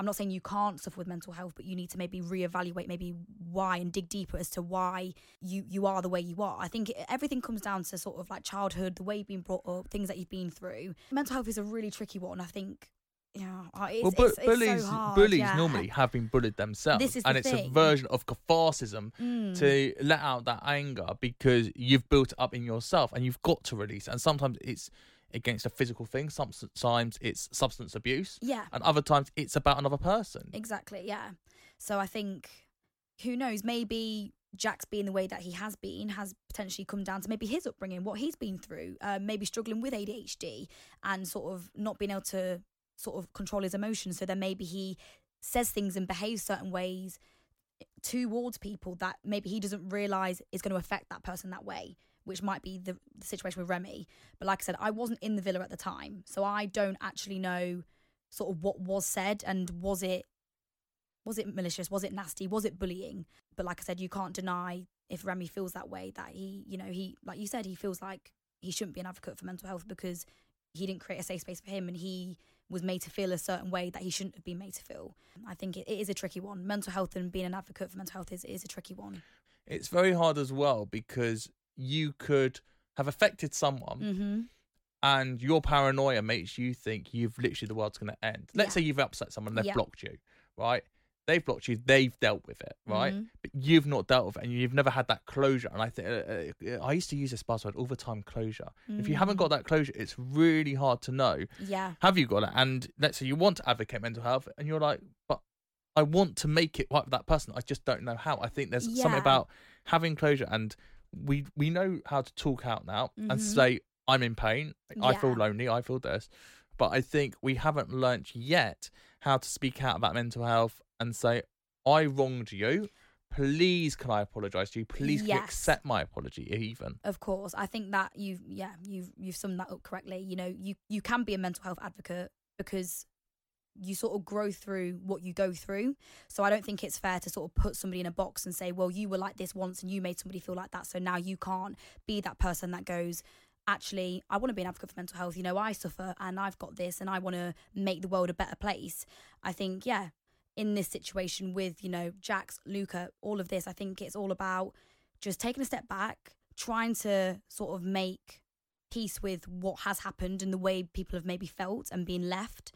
I'm not saying you can't suffer with mental health, but you need to maybe reevaluate maybe why and dig deeper as to why you you are the way you are. I think everything comes down to sort of like childhood, the way you've been brought up, things that you've been through. Mental health is a really tricky one. I think. Yeah, uh, it's, well, bu- it's, it's bullies so hard, bullies yeah. normally have been bullied themselves, This is and the it's a version of catharsis Mm. to let out that anger because you've built it up in yourself, and you've got to release. And sometimes it's against a physical thing. Sometimes it's substance abuse, Yeah. and other times it's about another person. Exactly, yeah. So I think who knows, maybe Jax being the way that he has been has potentially come down to maybe his upbringing, what he's been through, uh, maybe struggling with ADHD and sort of not being able to sort of control his emotions. So then maybe he says things and behaves certain ways towards people that maybe he doesn't realize is going to affect that person that way which might be the, the situation with Remi. But like I said, I wasn't in the villa at the time, so I don't actually know sort of what was said and was it was it malicious, was it nasty, was it bullying? But like I said, you can't deny if Remi feels that way that he, you know, he like you said, he feels like he shouldn't be an advocate for mental health because he didn't create a safe space for him and he was made to feel a certain way that he shouldn't have been made to feel. I think it, it is a tricky one. Mental health and being an advocate for mental health is, is a tricky one. It's very hard as well because you could have affected someone Mm-hmm. and your paranoia makes you think you've literally the world's going to end. Let's Yeah. say you've upset someone, they've Yeah. blocked you, right? They've blocked you, they've dealt with it, right? Mhm. But you've not dealt with it, and you've never had that closure. And I think uh, uh, I used to use this buzzword all the time: closure. If you haven't Mm. got that closure, it's really hard to know. Yeah. Have you got it? And let's say you want to advocate mental health, and you're like, but I want to make it right with that person. I just don't know how. I think there's something about having closure, and we we know how to talk out now and Mhm. say, I'm in pain. I feel lonely. I feel this. But I think we haven't learnt yet how to speak out about mental health and say, I wronged you. please can I apologise to you? Please can you Yes. accept my apology even? Of course, I think that you've yeah you've you've summed that up correctly. You know, you you can be a mental health advocate because you sort of grow through what you go through. So I don't think it's fair to sort of put somebody in a box and say, well, you were like this once and you made somebody feel like that, so now you can't be that person that goes. Actually, I want to be an advocate for mental health. You know, I suffer and I've got this and I want to make the world a better place. I think, yeah, in this situation with, you know, Jax, Luca, all of this, I think it's all about just taking a step back, trying to sort of make peace with what has happened and the way people have maybe felt and been left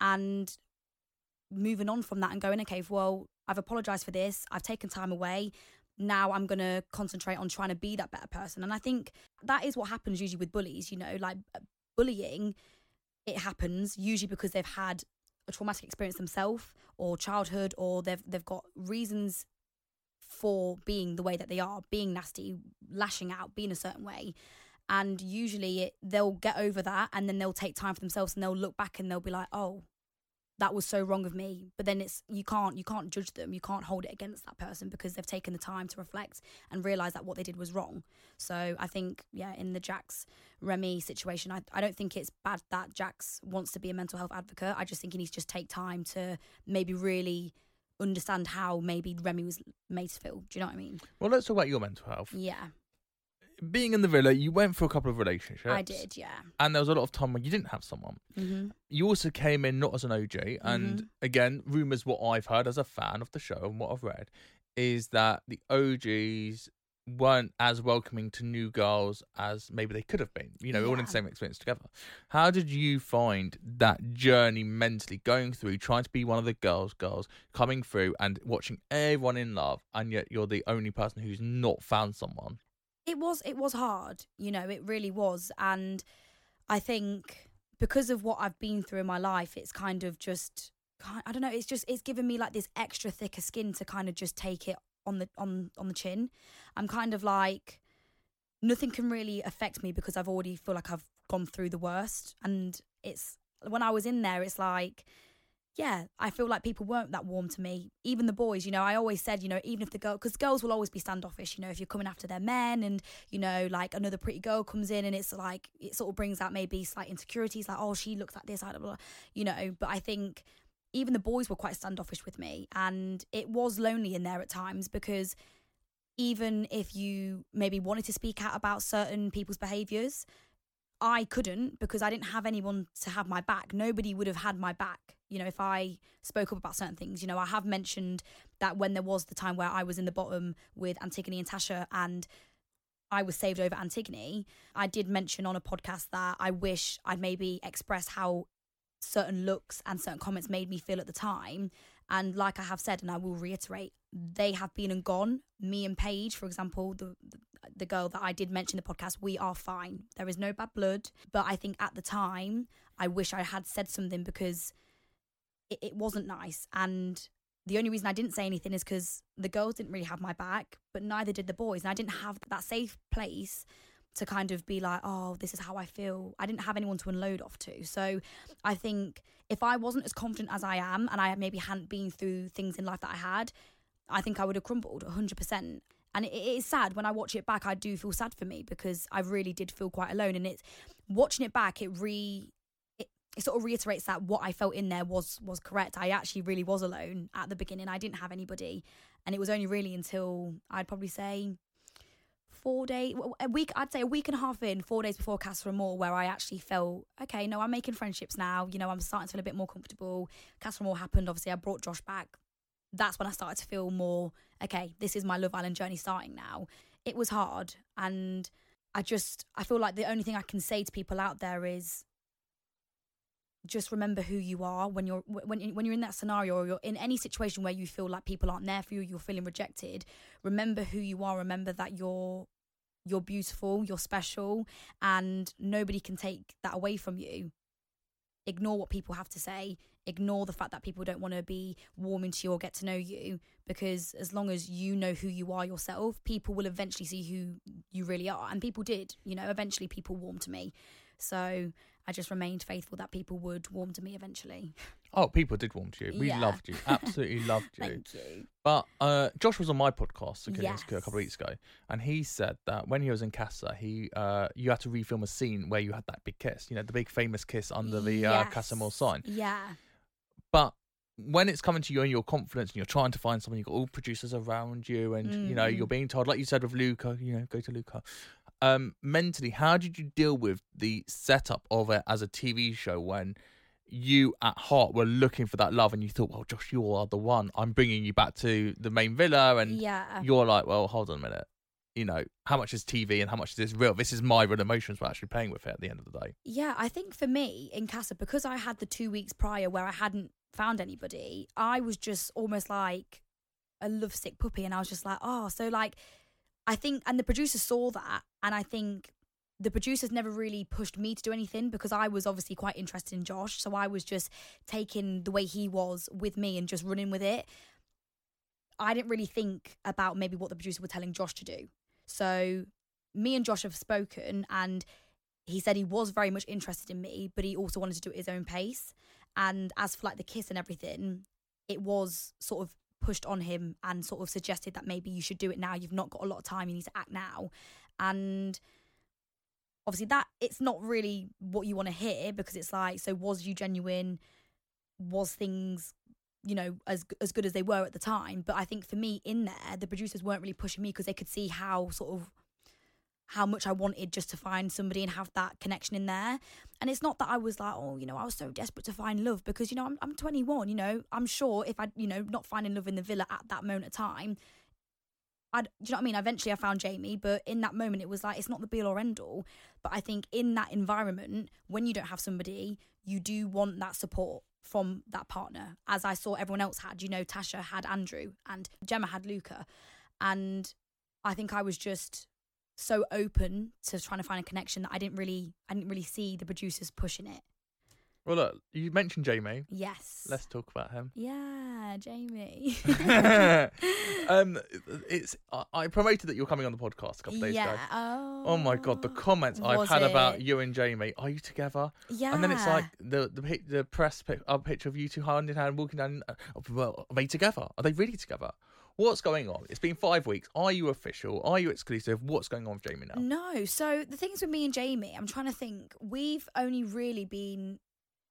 and moving on from that and going okay well i've apologized for this. I've taken time away. Now i'm going to concentrate on trying to be that better person. And i think that is what happens usually with bullies you know like bullying it happens usually because they've had a traumatic experience themselves or childhood or they've they've got reasons for being the way that they are, being nasty, lashing out, being a certain way. And usually it, they'll get over that and then they'll take time for themselves and they'll look back and they'll be like, oh, that was so wrong of me. But then it's you can't you can't judge them. You can't hold it against that person because they've taken the time to reflect and realize that what they did was wrong. So I think yeah, in the Jax Remi situation, I I don't think it's bad that Jax wants to be a mental health advocate. I just think he needs to just take time to maybe really understand how maybe Remy was made to feel. Do you know what I mean? Well, let's talk about your mental health. Yeah, Being in the villa, you went through a couple of relationships. I did. Yeah. And there was a lot of time when you didn't have someone. hmm You also came in not as an OG, and Mhm. again, rumors what I've heard as a fan of the show and what I've read is that the OGs weren't as welcoming to new girls as maybe they could have been. You know, all in the same experience together. How did you find that journey mentally going through trying to be one of the girls, girls coming through and watching everyone in love, and yet you're the only person who's not found someone? It was it was hard you know it really was. And i think because of what i've been through in my life it's kind of just i don't know it's just it's given me like this extra thicker skin to kind of just take it on the on on the chin. I'm kind of like nothing can really affect me because i've already feel like i've gone through the worst. And it's when i was in there it's like yeah, I feel like people weren't that warm to me. Even the boys, you know, I always said, you know, even if the girl, because girls will always be standoffish, you know, if you're coming after their men and, you know, like another pretty girl comes in and it's like, it sort of brings out maybe slight insecurities, like, oh, she looks like this, blah, blah, you know, but I think even the boys were quite standoffish with me. And it was lonely in there at times because even if you maybe wanted to speak out about certain people's behaviors, I couldn't because I didn't have anyone to have my back. Nobody would have had my back. You know, if I spoke up about certain things, you know, I have mentioned that when there was the time where I was in the bottom with Antigoni and Tasha and I was saved over Antigoni, I did mention on a podcast that I wish I'd maybe express how certain looks and certain comments made me feel at the time. And like I have said, and I will reiterate, they have been and gone. Me and Paige, for example, the, the girl that I did mention the podcast, we are fine. There is no bad blood. But I think at the time, I wish I had said something because it, it wasn't nice. And the only reason I didn't say anything is because the girls didn't really have my back, but neither did the boys. And I didn't have that safe place to kind of be like, oh, this is how I feel. I didn't have anyone to unload off to. So I think if I wasn't as confident as I am and I maybe hadn't been through things in life that I had, I think I would have crumbled 100%. And it, is sad when I watch it back. I do feel sad for me because I really did feel quite alone. And it's watching it back. It re it, it sort of reiterates that what I felt in there was was correct. I actually really was alone at the beginning. I didn't have anybody, and it was only really until I'd probably say four days, a week. I'd say a week and a half in, four days before Casa Amor, where I actually felt okay. No, I'm making friendships now. You know, I'm starting to feel a bit more comfortable. Casa Amor happened. Obviously, I brought Josh back that's when I started to feel more okay, this is my Love Island journey starting now. It was hard and I just I feel like the only thing I can say to people out there is just remember who you are when you're when when you're in that scenario or you're in any situation where you feel like people aren't there for you, you're feeling rejected. Remember who you are. Remember that you're you're beautiful, you're special, and nobody can take that away from you. Ignore what people have to say. Ignore the fact that people don't want to be warm to you or get to know you because as long as you know who you are yourself people will eventually see who you really are and people did you know eventually people warmed to me. So I just remained faithful that people would warm to me eventually. (laughs) Oh, people did warm to you. We Yeah. loved you. Absolutely (laughs) loved you. Thank you. But uh, Josh was on my podcast okay, Yes. a couple of weeks ago, and he said that when he was in Casa, he uh, you had to refilm a scene where you had that big kiss, you know, the big famous kiss under the uh, Casa Amor sign. Yeah. But when it's coming to you and your confidence, and you're trying to find someone, you've got all producers around you, and you know Mm. you're being told, like you said with Luca, you know, go to Luca. Um, mentally, how did you deal with the setup of it as a TV show when? You at heart were looking for that love, and you thought, "Well, Josh, you are the one. I'm bringing you back to the main villa." And Yeah. you're like, well, hold on a minute. You know, how much is TV and how much is this real? This is my real emotions we're actually playing with it at the end of the day. Yeah, I think for me in Casa, because I had the two weeks prior where I hadn't found anybody, I was just almost like a lovesick puppy. And I was just like, oh, so like, I think, and the producer saw that. And I think the producers never really pushed me to do anything because I was obviously quite interested in Josh. So I was just taking the way he was with me and just running with it. I didn't really think about maybe what the producers were telling Josh to do. So me and Josh have spoken and he said he was very much interested in me, but he also wanted to do it at his own pace. And as for like the kiss and everything, it was sort of pushed on him and sort of suggested that maybe you should do it now. You've not got a lot of time, you need to act now. And obviously that it's not really what you want to hear because it's like, so was you genuine? Was things you know as as good as they were at the time but i think for me in there the producers weren't really pushing me because they could see how sort of how much I wanted just to find somebody and have that connection in there. And it's not that I was like, oh, you know, I was so desperate to find love because, you know, I'm, I'm 21, you know, I'm sure if I, you know, not finding love in the villa at that moment of time, I'd, do you know what I mean? Eventually I found Jamie, but in that moment it was like, it's not the be all or end all. But I think in that environment, when you don't have somebody, you do want that support from that partner. As I saw everyone else had, you know, Tasha had Andrew and Gemma had Luca. And I think I was just so open to trying to find a connection that I didn't really I didn't really see the producers pushing it. Well, look, you mentioned Jamie. Yes. Let's talk about him. Yeah, Jamie. (laughs) (laughs) um, it's I, I promoted that you're coming on the podcast a couple of days yeah. ago. Oh. Oh my god, the comments I've had about you and Jamie. Are you together? Yeah. And then it's like the the the press pic, uh, picture of you two hand in hand walking down. Uh, well, are they together? Are they really together? What's going on? It's been five weeks. Are you official? Are you exclusive? What's going on with Jamie now? No. So the things with me and Jamie, I'm trying to think. We've only really been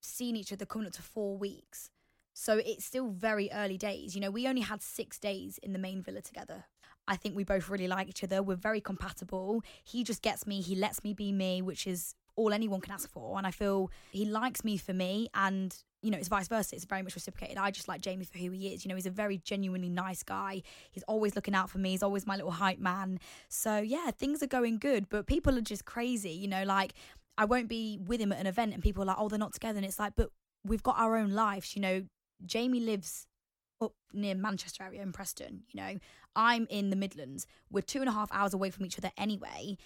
seeing each other coming up to four weeks. So it's still very early days. You know, we only had six days in the main villa together. I think we both really like each other. We're very compatible. He just gets me, he lets me be me, which is all anyone can ask for. And I feel he likes me for me and you know, it's vice versa. It's very much reciprocated. I just like Jamie for who he is. You know, he's a very genuinely nice guy. He's always looking out for me. He's always my little hype man. So yeah, things are going good, but people are just crazy. You know, like I won't be with him at an event and people are like, oh, they're not together. And it's like, but we've got our own lives. You know, Jamie lives up near Manchester area in Preston. You know, I'm in the Midlands. We're two and a half hours away from each other anyway.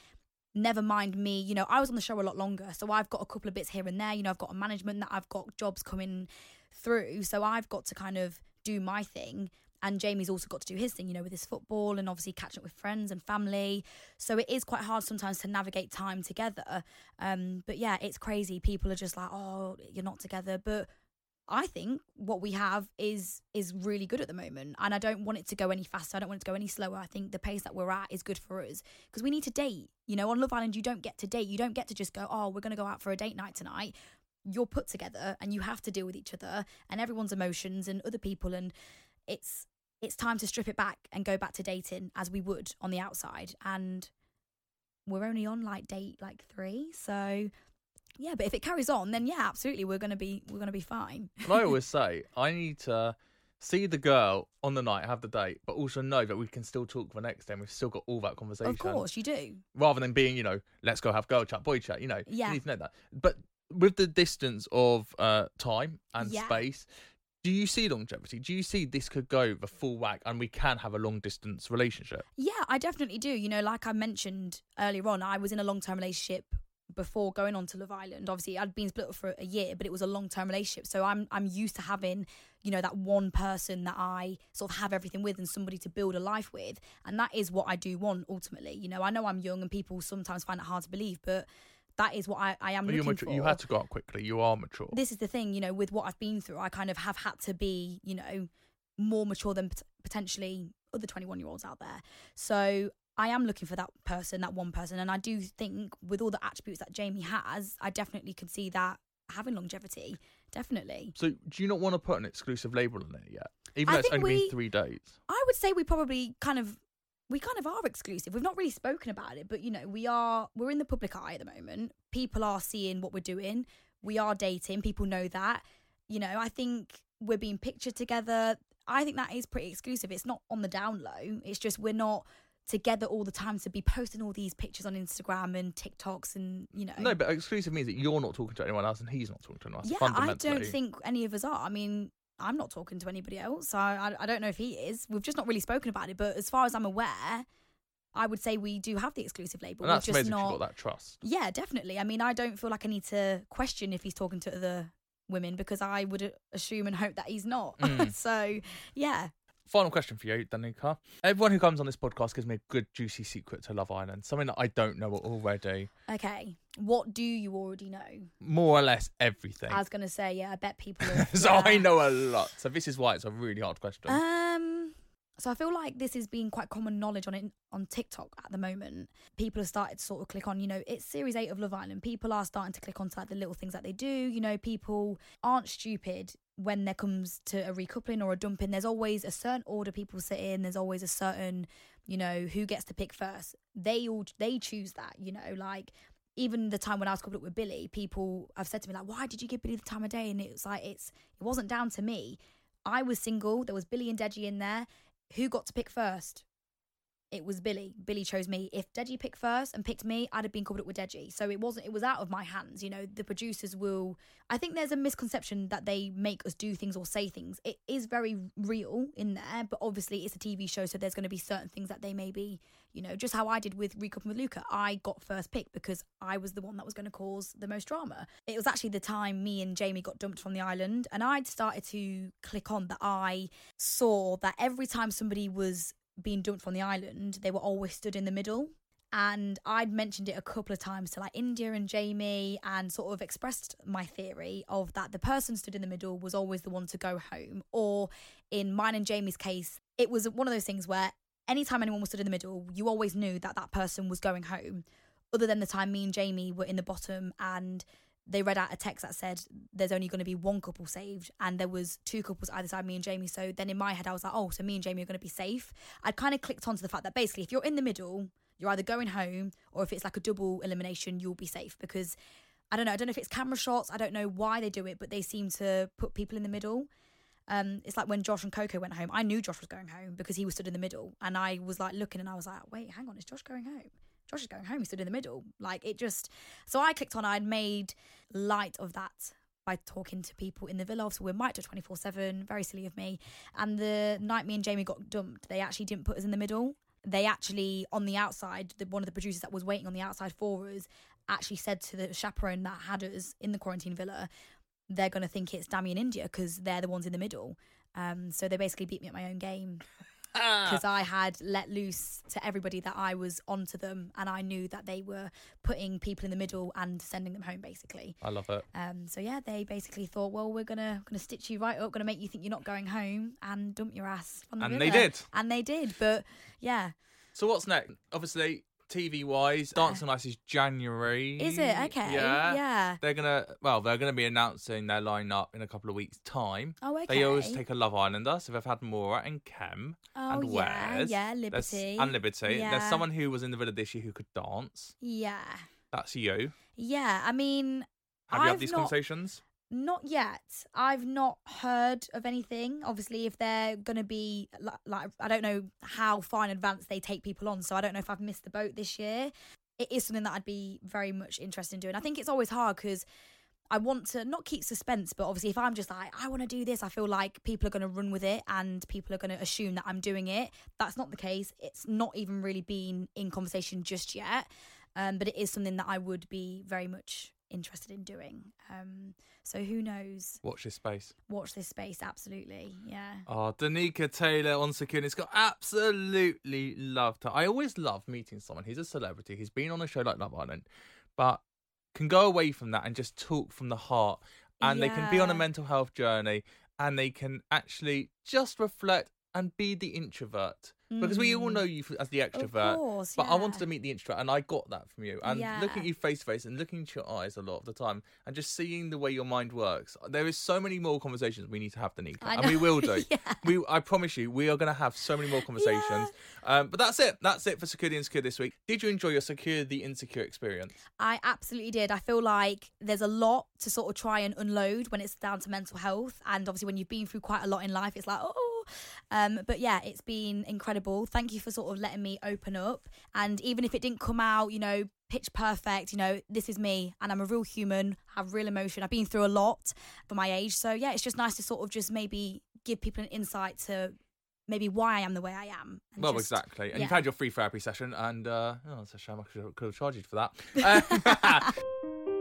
Never mind me, you know, I was on the show a lot longer. So I've got a couple of bits here and there. You know, I've got a management that I've got jobs coming through. So I've got to kind of do my thing. And Jamie's also got to do his thing, you know, with his football and obviously catching up with friends and family. So it is quite hard sometimes to navigate time together. Um, but yeah, it's crazy. People are just like, oh, you're not together. But I think what we have is is really good at the moment, and I don't want it to go any faster. I don't want it to go any slower. I think the pace that we're at is good for us because we need to date. You know, on Love Island, you don't get to date. You don't get to just go, oh, we're going to go out for a date night tonight. You're put together, and you have to deal with each other and everyone's emotions and other people, and it's it's time to strip it back and go back to dating as we would on the outside. And we're only on like date like three, so yeah. But if it carries on, then yeah, absolutely, we're gonna be we're gonna be fine. And I always (laughs) say I need to see the girl on the night, have the date, but also know that we can still talk the next day. and We've still got all that conversation. Of course, you do. rather than being, you know, let's go have girl chat, boy chat. You know, Yeah. you need to know that. But with the distance of uh, time and Yeah. space, do you see longevity? Do you see this could go the full whack and we can have a long distance relationship? Yeah, I definitely do. You know, like I mentioned earlier on, I was in a long term relationship before going on to Love Island. Obviously, I'd been split up for a year, but it was a long term relationship. So I'm I'm used to having, you know, that one person that I sort of have everything with and somebody to build a life with. And that is what I do want ultimately. You know, I know I'm young and people sometimes find it hard to believe, but that is what I, I am looking mature. for. You had to go up quickly. You are mature. This is the thing, you know, with what I've been through, I kind of have had to be, you know, more mature than pot- potentially other 21 year olds out there. So I am looking for that person, that one person. And I do think with all the attributes that Jamie has, I definitely could see that having longevity. Definitely. So, do you not want to put an exclusive label on it yet? Even I though it's only we- been three days. I would say we probably kind of we kind of are exclusive. We've not really spoken about it, but you know, we are we're in the public eye at the moment. People are seeing what we're doing. We are dating. People know that. You know, I think we're being pictured together. I think that is pretty exclusive. It's not on the down low. It's just we're not together all the time to be posting all these pictures on Instagram and TikToks and you know. No, but exclusive means that you're not talking to anyone else and he's not talking to anyone else. yeah, I don't think any of us are. I mean, I'm not talking to anybody else. So I, I don't know if he is. We've just not really spoken about it. But as far as I'm aware, I would say we do have the exclusive label. And that's just amazing not. you've got that trust. Yeah, definitely. I mean, I don't feel like I need to question if he's talking to other women because I would assume and hope that he's not. Mm. (laughs) so, yeah. Final question for you, Danica. Everyone who comes on this podcast gives me a good, juicy secret to Love Island. Something that I don't know already. Okay. What do you already know? More or less everything. I was going to say, yeah, I bet people. (laughs) Have, so I know a lot. So this is why it's a really hard question. Um, so I feel like this is being quite common knowledge on it on TikTok at the moment. People have started to sort of click on, you know, it's series eight of Love Island. People are starting to click onto like the little things that they do. You know, people aren't stupid when there comes to a recoupling or a dumping. There's always a certain order people sit in. There's always a certain, you know, who gets to pick first. They all they choose that. You know, like even the time when I was coupled up with Billy, people have said to me like, "Why did you give Billy the time of day?" And it's like it's it wasn't down to me. I was single. There was Billy and Deji in there. Who got to pick first? It was Billy. Billy chose me. If Deji picked first and picked me, I'd have been coupled up with Deji. So it wasn't. It was out of my hands. You know, the producers will. I think there's a misconception that they make us do things or say things. It is very real in there, but obviously it's a TV show, so there's going to be certain things that they may be. You know, just how I did with recoupling with Luca. I got first pick because I was the one that was going to cause the most drama. It was actually the time me and Jamie got dumped from the island, and I'd started to click on that I saw that every time somebody was being dumped from the island, they were always stood in the middle. And I'd mentioned it a couple of times to like Indiya and Jamie and sort of expressed my theory of that the person stood in the middle was always the one to go home. Or in mine and Jamie's case, it was one of those things where anytime anyone was stood in the middle, you always knew that that person was going home. Other than the time me and Jamie were in the bottom and they read out a text that said there's only going to be one couple saved and there was two couples either side me and jamie. So then in my head i was like oh so me and jamie are going to be safe. I'd kind of clicked onto the fact that basically if you're in the middle you're either going home or if it's like a double elimination you'll be safe. Because i don't know i don't know if it's camera shots i don't know why they do it but they seem to put people in the middle um, it's like when Josh and Coco went home. I knew Josh was going home because he was stood in the middle, and I was like looking, and I was like, "Wait, hang on, is Josh going home?" Josh is going home. He stood in the middle. Like it just. So I clicked on. I'd made light of that by talking to people in the villa. So we're mic'd 24 7. Very silly of me. And the night me and Jamie got dumped, they actually didn't put us in the middle. They actually, on the outside, the, one of the producers that was waiting on the outside for us actually said to the chaperone that had us in the quarantine villa, they're going to think it's Dami and Indiya because they're the ones in the middle. Um, so they basically beat me at my own game (laughs) because I had let loose to everybody that I was onto them, and I knew that they were putting people in the middle and sending them home, basically. I love it. Um, so yeah, they basically thought, well, we're gonna gonna stitch you right up, gonna make you think you're not going home, and dump your ass the And they did. and they did. But yeah, So what's next? Obviously, TV wise, Dancing on Ice is January. is it okay? Yeah. yeah. They're gonna well, they're gonna be announcing their lineup in a couple of weeks' time. Oh, okay. They always take a Love Islander, so they've had Maura and Kem Oh, and yeah, Wes. yeah, There's- Liberty. and Liberty. Yeah. There's someone who was in the villa this year who could dance. Yeah, That's you. yeah. I mean, Have you had I've these not- conversations? Not yet. I've not heard of anything. Obviously, if they're going to be like, like, I don't know how far in advance they take people on. So I don't know if I've missed the boat this year. It is something that I'd be very much interested in doing. I think it's always hard because I want to not keep suspense, but obviously, if I'm just like, I want to do this, I feel like people are going to run with it and people are going to assume that I'm doing it. That's not the case. It's not even really been in conversation just yet. Um, but it is something that I would be very much interested in doing. Um, so who knows? Watch this space. Watch this space, absolutely. Yeah. Oh, Danica Taylor on Security Got absolutely loved her. I always love meeting someone. He's a celebrity. He's been on a show like Love Island, but can go away from that and just talk from the heart and they can be on a mental health journey and they can actually just reflect and be the introvert because we all know you f- as the extrovert Mm. course, but i wanted to meet the introvert and i got that from you. And looking at you face to face and looking into your eyes a lot of the time and just seeing the way your mind works there is so many more conversations we need to have danica I and we know, will do. (laughs) yeah. we i promise you we are going to have so many more conversations. Um, but that's it. That's it for secure the insecure this week. Did you enjoy your secure the insecure experience? I absolutely did. I feel like there's a lot to sort of try and unload when it's down to mental health, and obviously when you've been through quite a lot in life, it's like oh. Um, but yeah, it's been incredible. Thank you for sort of letting me open up, and even if it didn't come out, you know, pitch perfect, you know, this is me, and I'm a real human, have real emotion. I've been through a lot for my age, so yeah, it's just nice to sort of just maybe give people an insight to maybe why I am the way I am. and Well, just- exactly. And yeah. you've had your free therapy session, and uh, oh, it's a shame I could, could have charged you for that. Um, (laughs) (laughs) (laughs)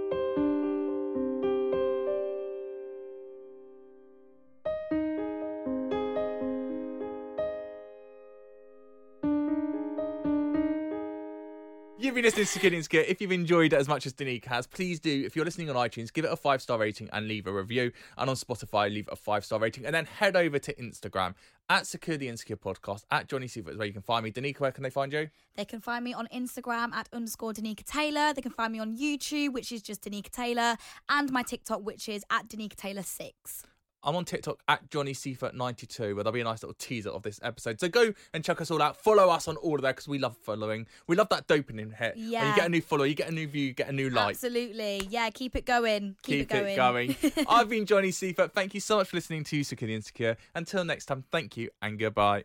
listening to Secure. If you've enjoyed it as much as Danica has, please do. If you're listening on iTunes, give it a five star rating and leave a review. And on Spotify, leave a five star rating. And then head over to Instagram at Secure the Insecure Podcast at Johnny Seifert is where you can find me. Danica, where can they find you? They can find me on Instagram at underscore Danica Taylor. They can find me on YouTube, which is just Danica Taylor, and my TikTok, which is at Danica Taylor six. I'm on TikTok at Johnny Seifert92, where there'll be a nice little teaser of this episode. So go and check us all out. Follow us on all of there because we love following. We love that dopamine hit. When you get a new follower, you get a new view, you get a new like. Absolutely, yeah. Keep it going. Keep, Keep it going. (laughs) I've been Johnny Seifert. Thank you so much for listening to Secure the Insecure. Until next time, thank you and goodbye.